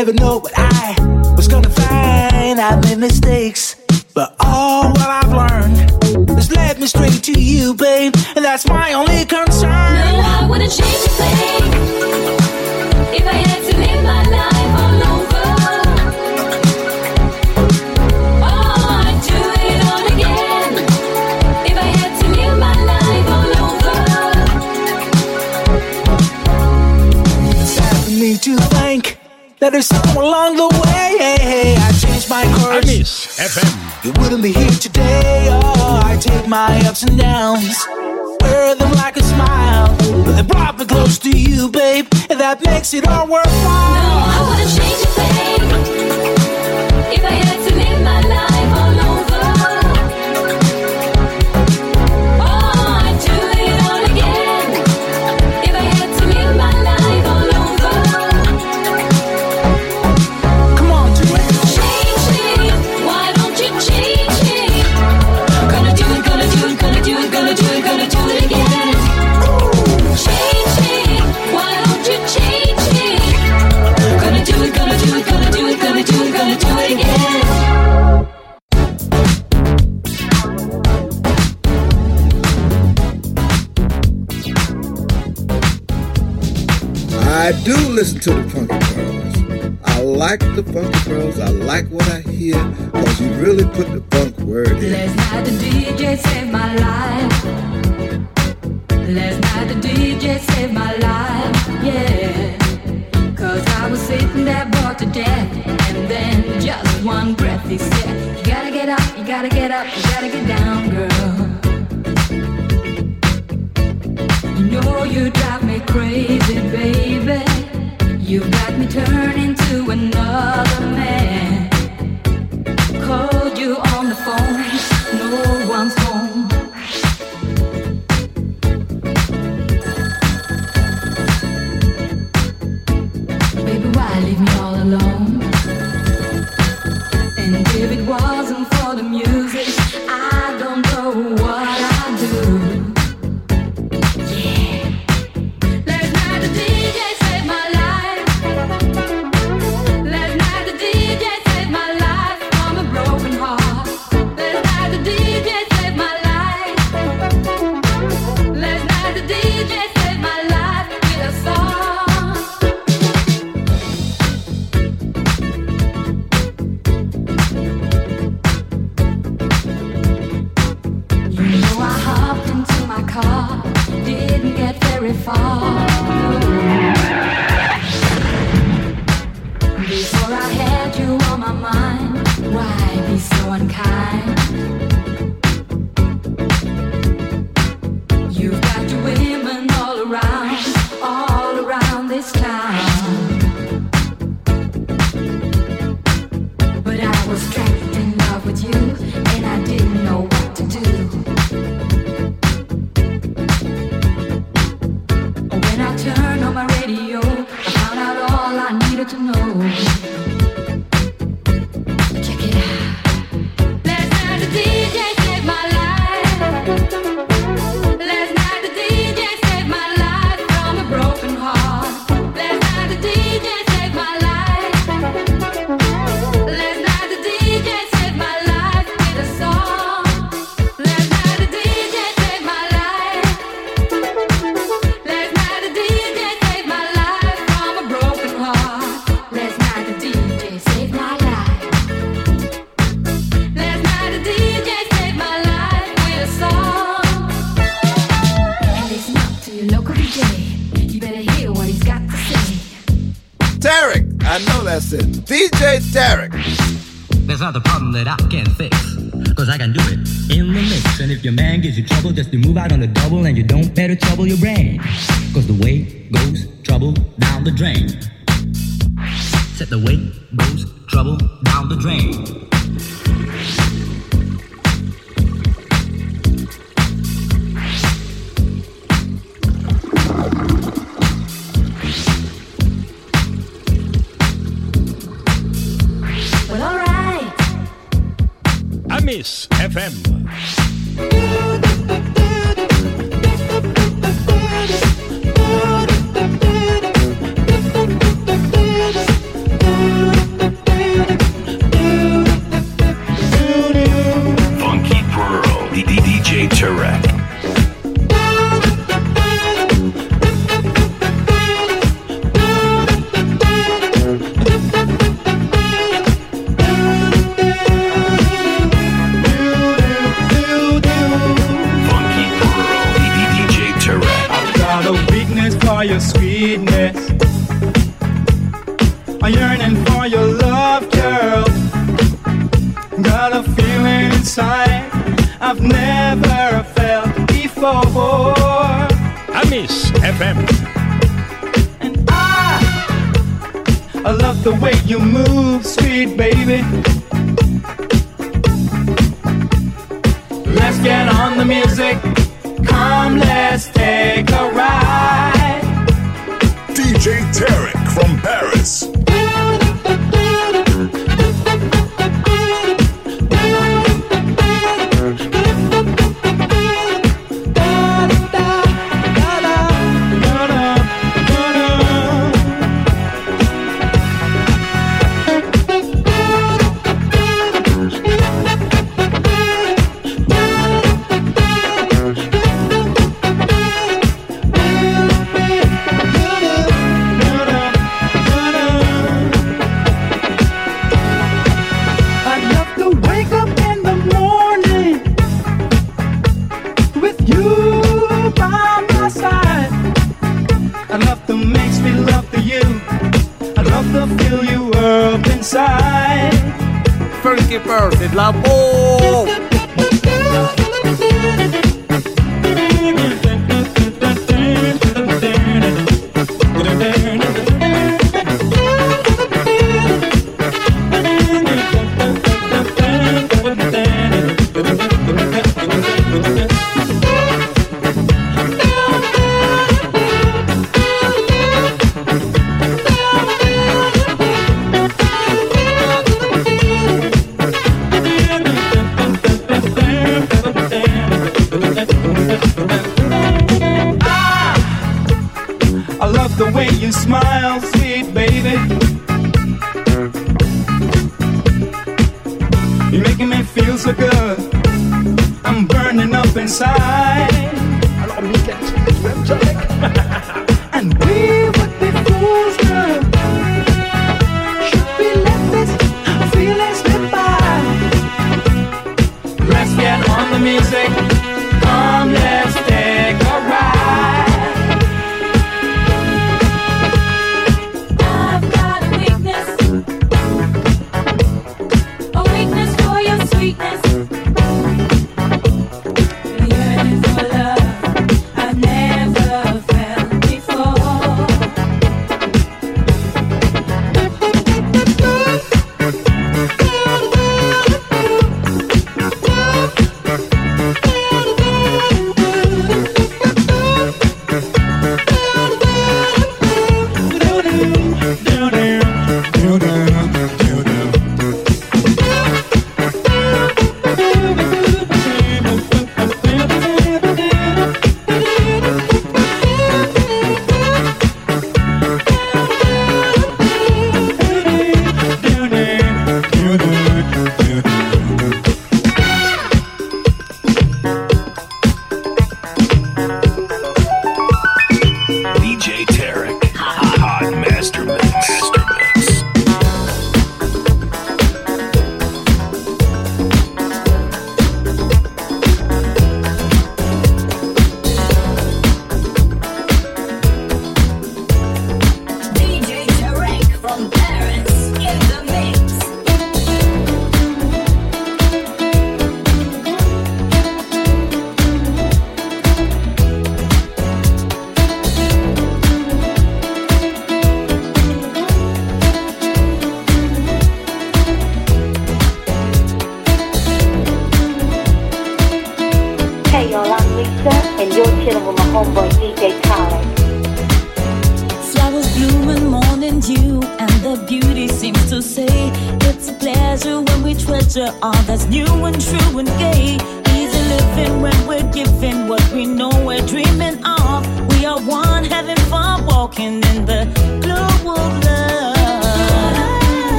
never know what I ups and downs. Wear them like a smile, but they brought me close to you, babe, and that makes it all worthwhile. to the Funky Pearls. I like the Funky Pearls. I like what I hear because you really put the just to move out on the double and you don't better trouble your brain. Cause the way goes trouble down the drain. Set the way goes trouble down the drain. Miss FM. move, sweet baby. Let's get on the music. Come, let's take a ride. DJ Terry.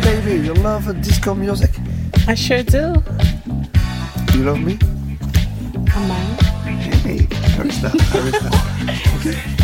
Hey, baby, you love disco music? I sure do. You love me? Come on. Hey, hurry up, hurry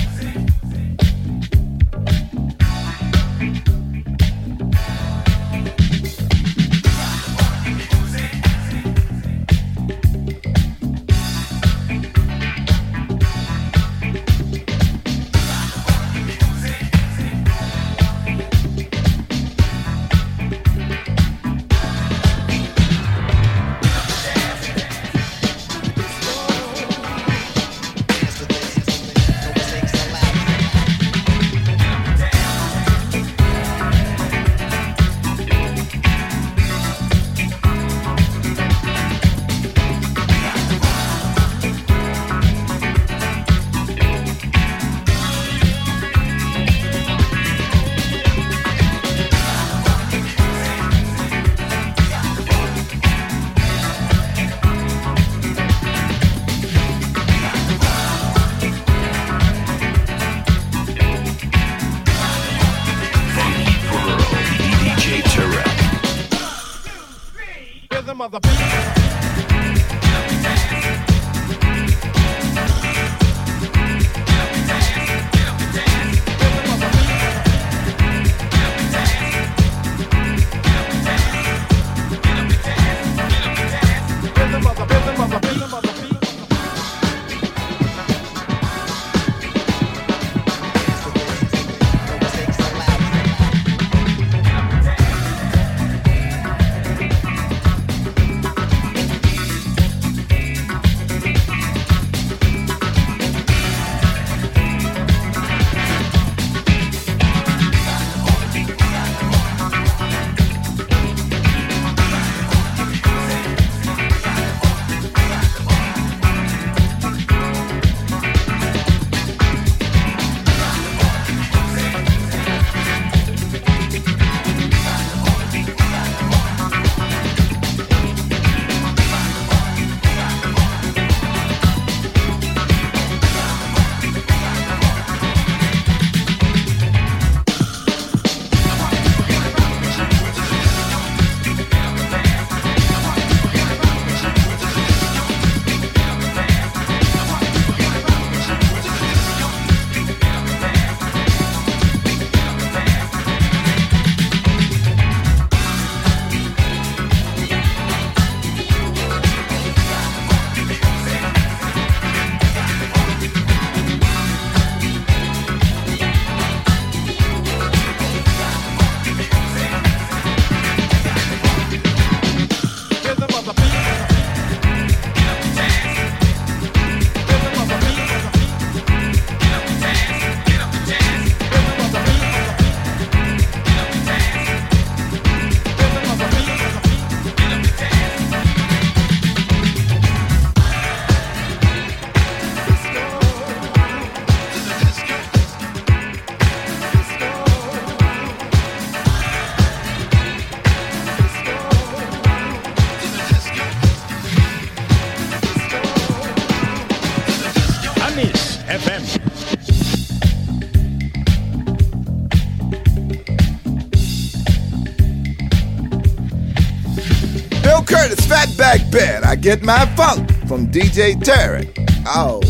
Okay. I get my funk from DJ Tarek. Oh,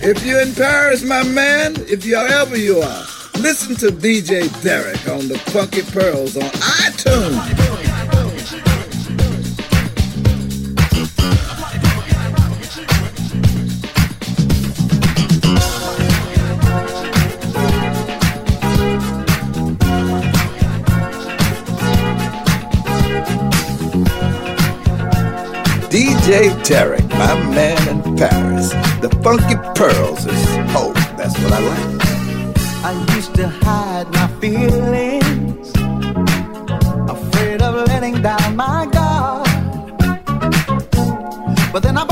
If you're in Paris, my man, if you're ever you are, listen to DJ Tarek on the Funky Pearls on iTunes. DJ Tarek, my man in Paris. The funky pearls is oh, that's what I like. I used to hide my feelings, afraid of letting down my guard. But then I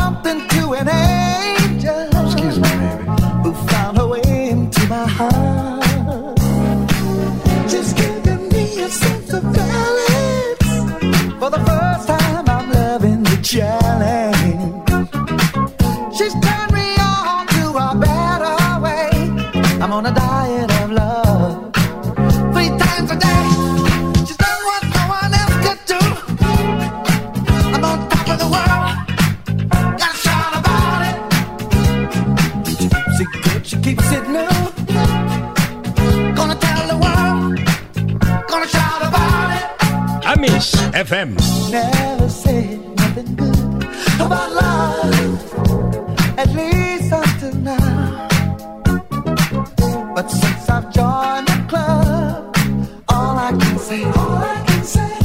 Say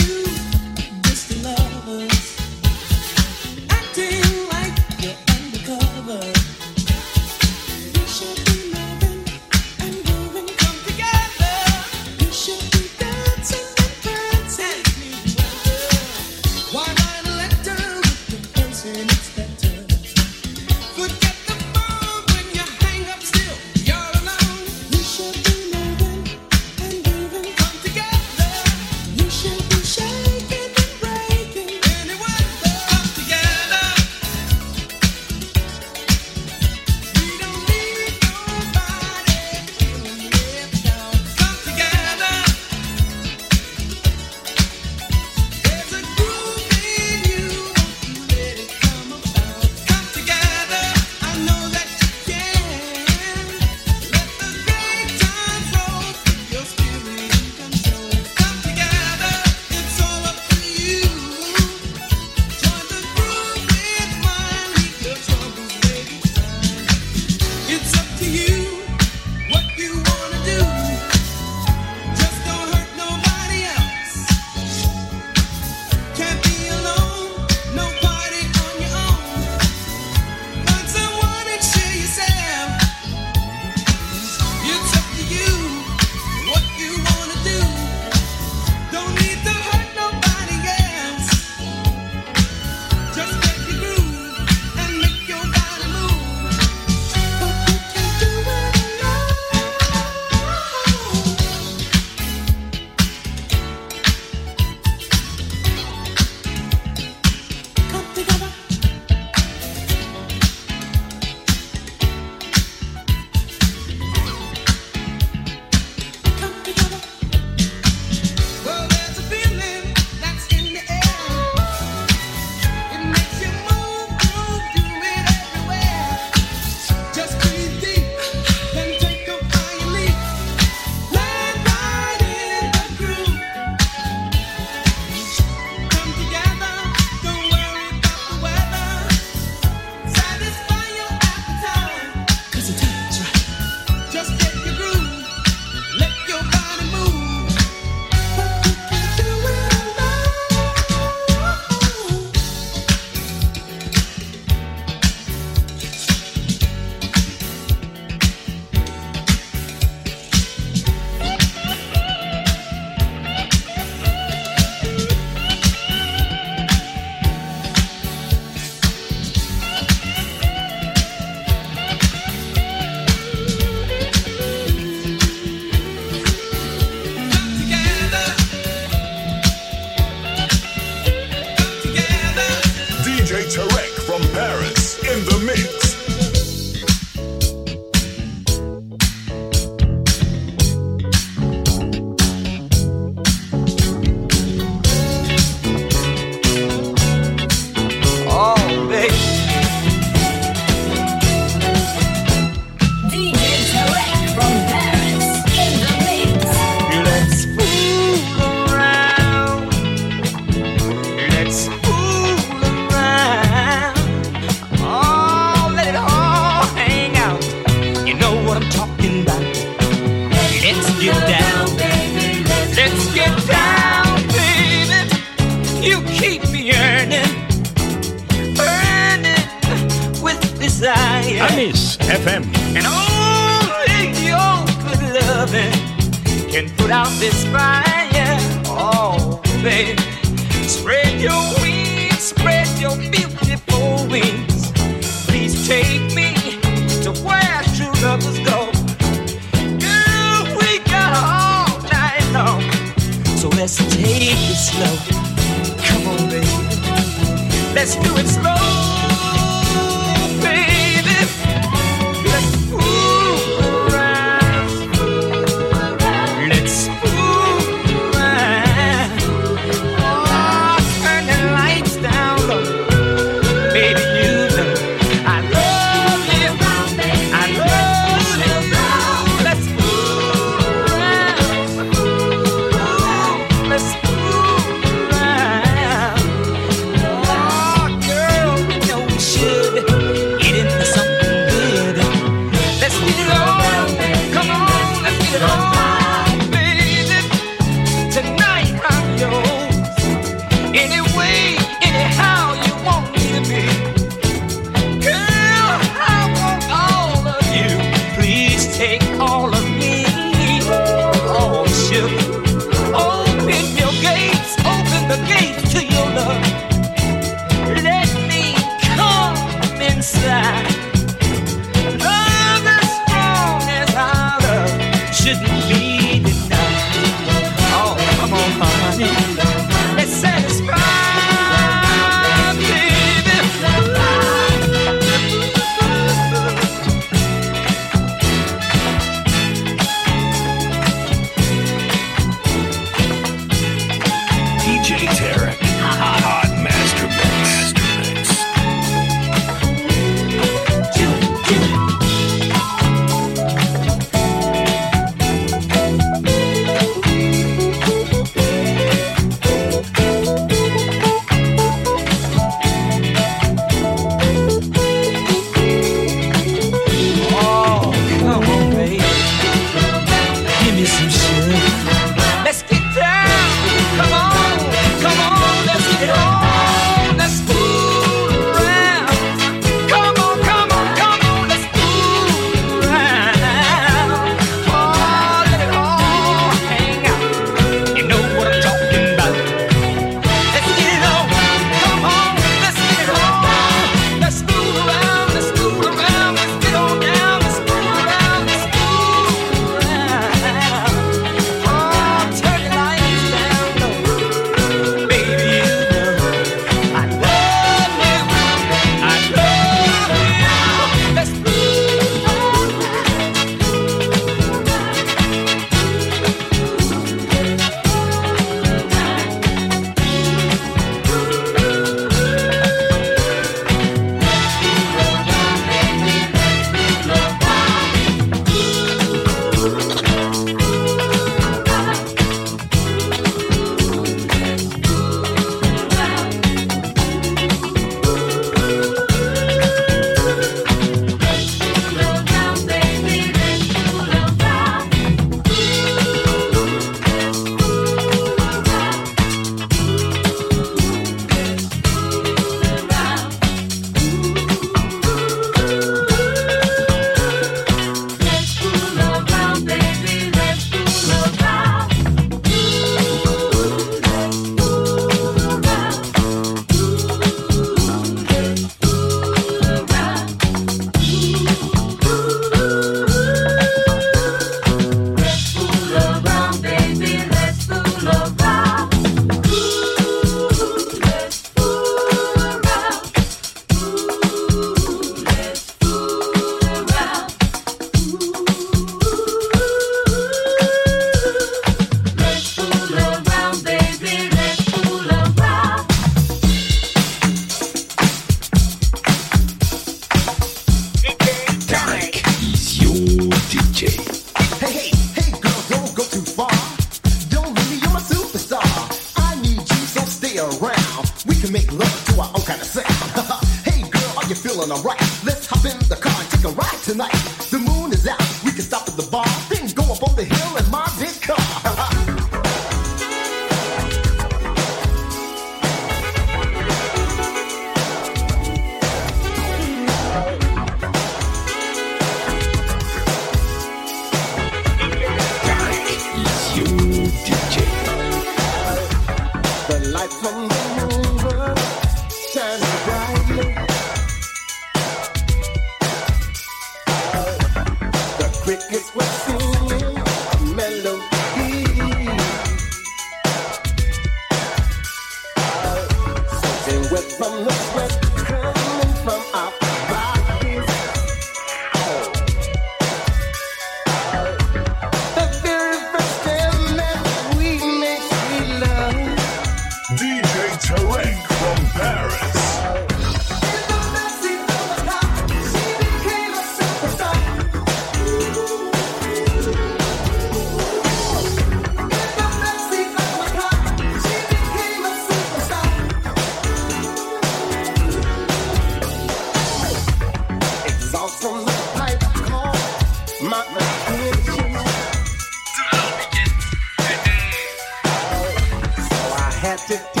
15.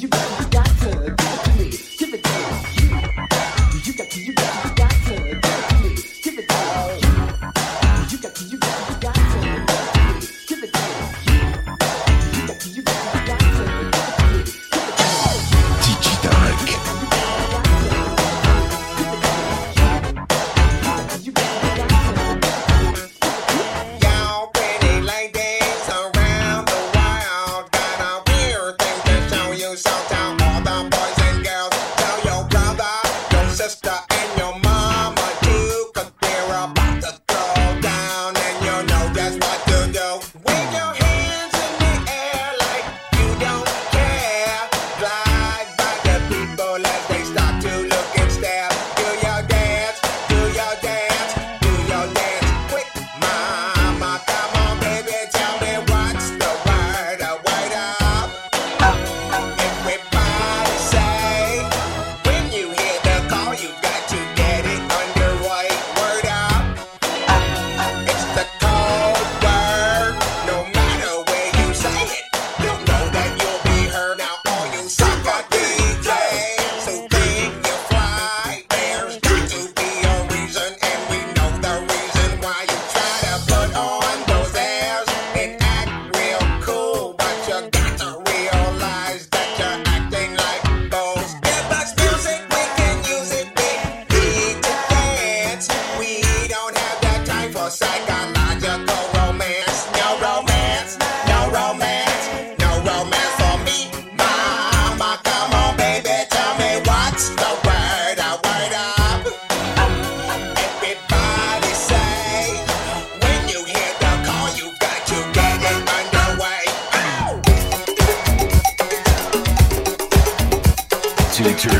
You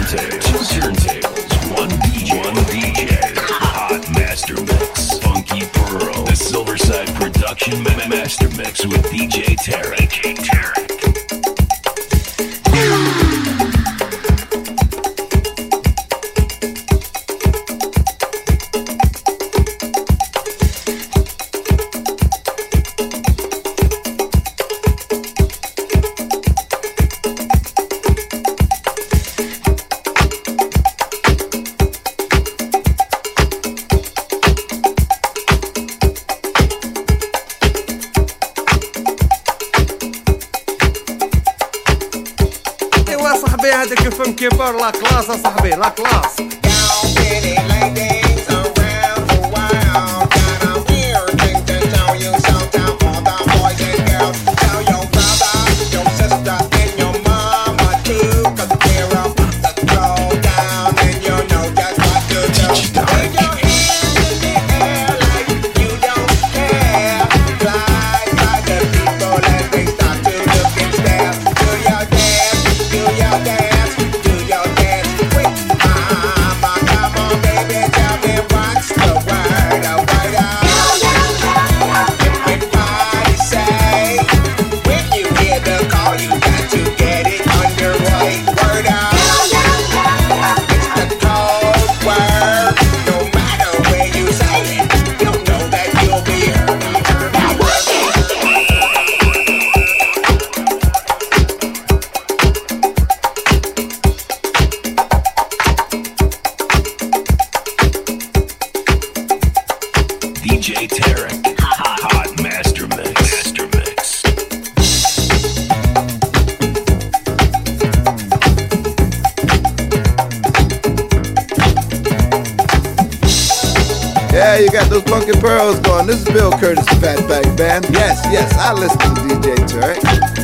two turntables, one DJ, hot master mix, funky pearl, the Silverside production master mix with DJ Terry. DJ Tarek. Smoking Pearls gone. This is Bill Curtis, Fatback Band. Yes, yes, I listen to DJ Turk.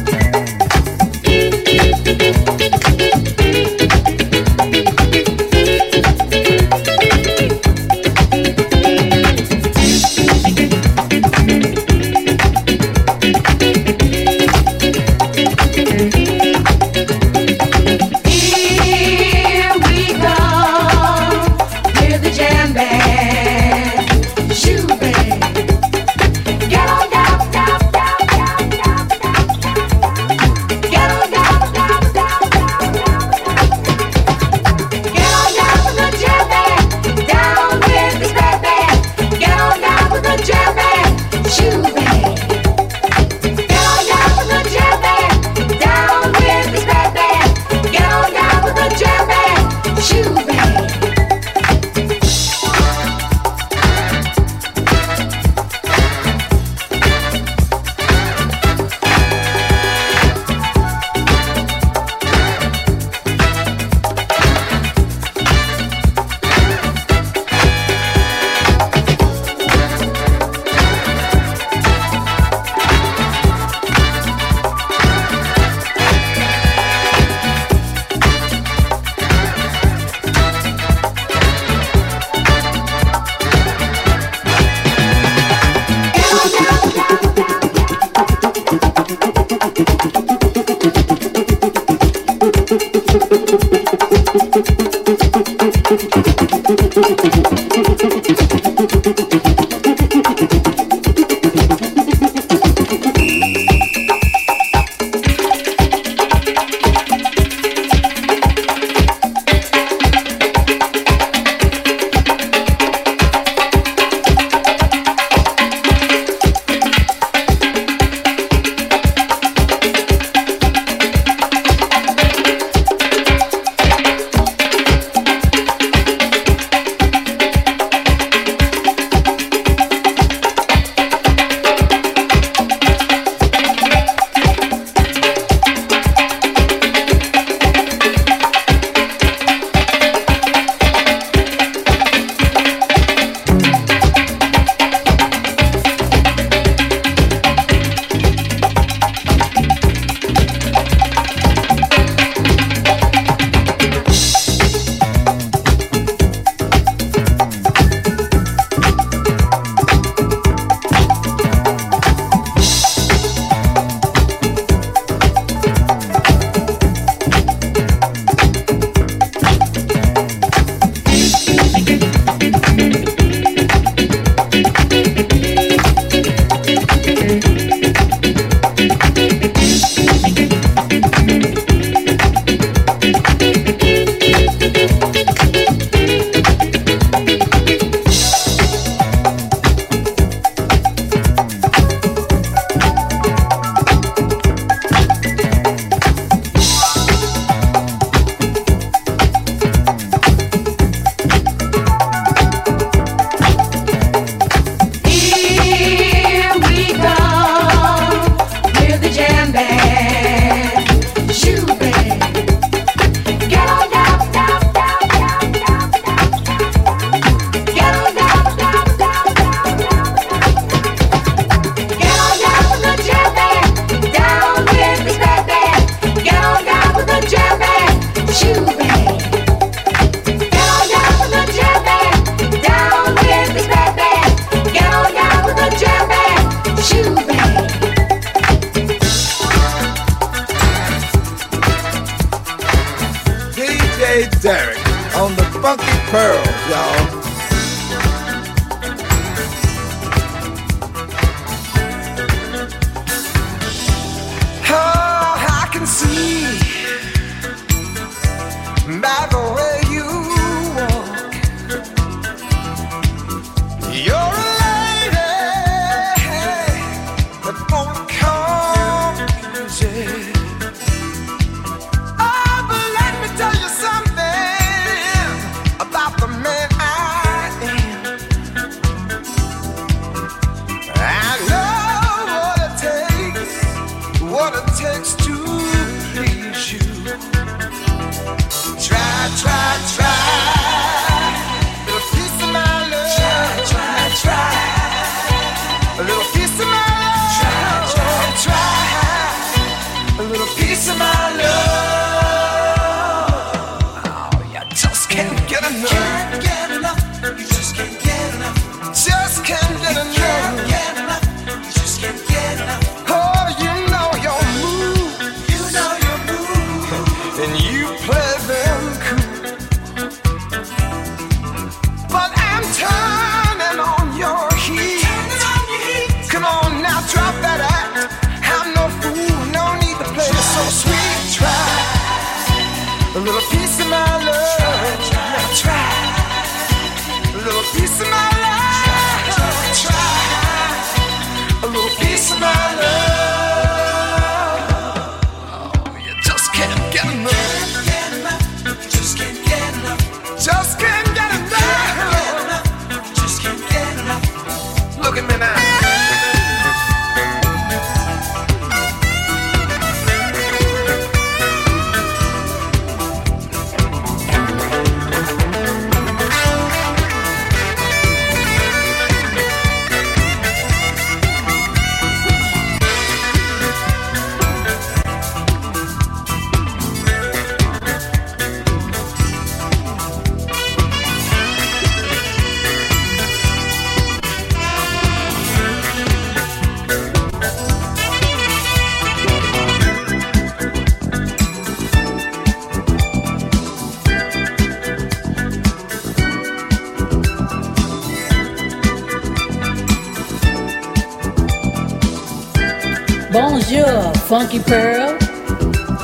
Funky Pearl,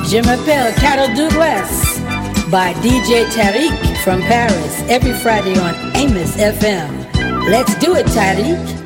Jim Appel, Cattle Douglas by DJ Tarek from Paris every Friday on Amos FM. Let's do it, Tarek.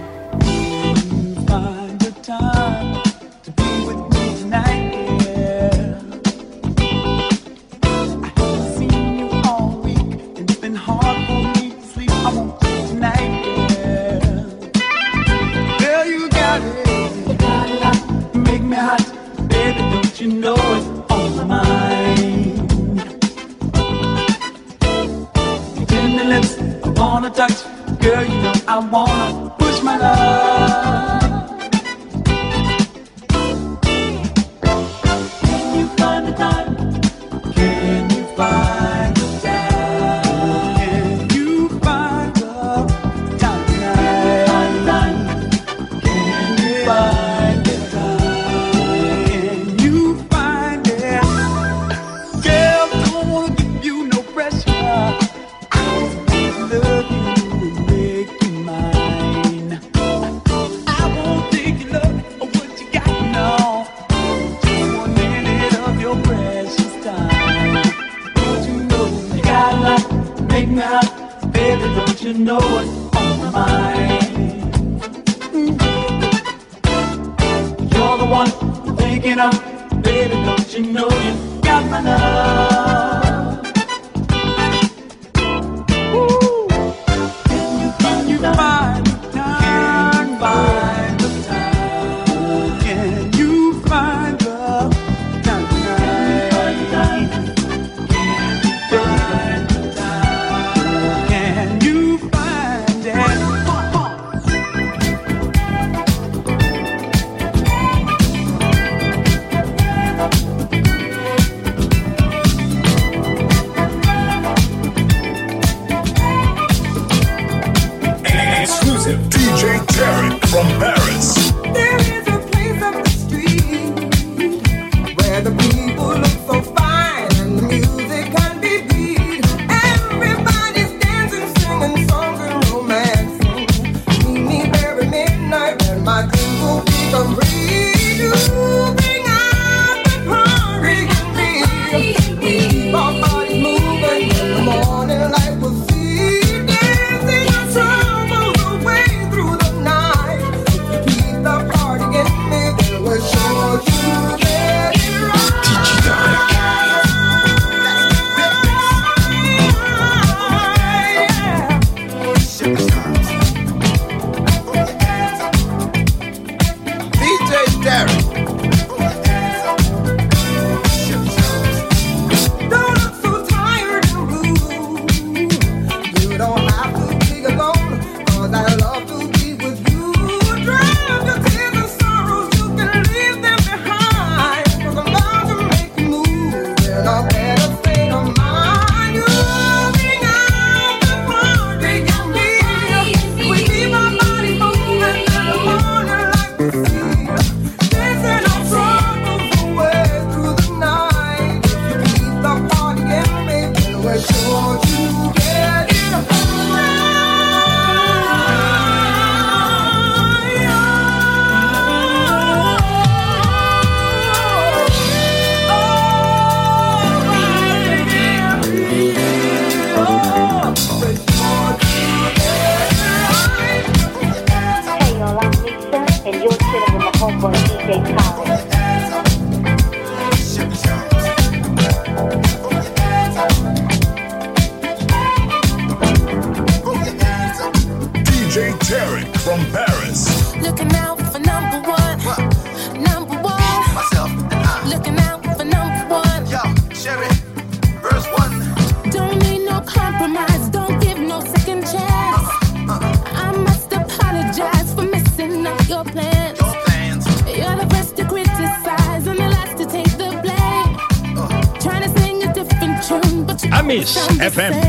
home for FM.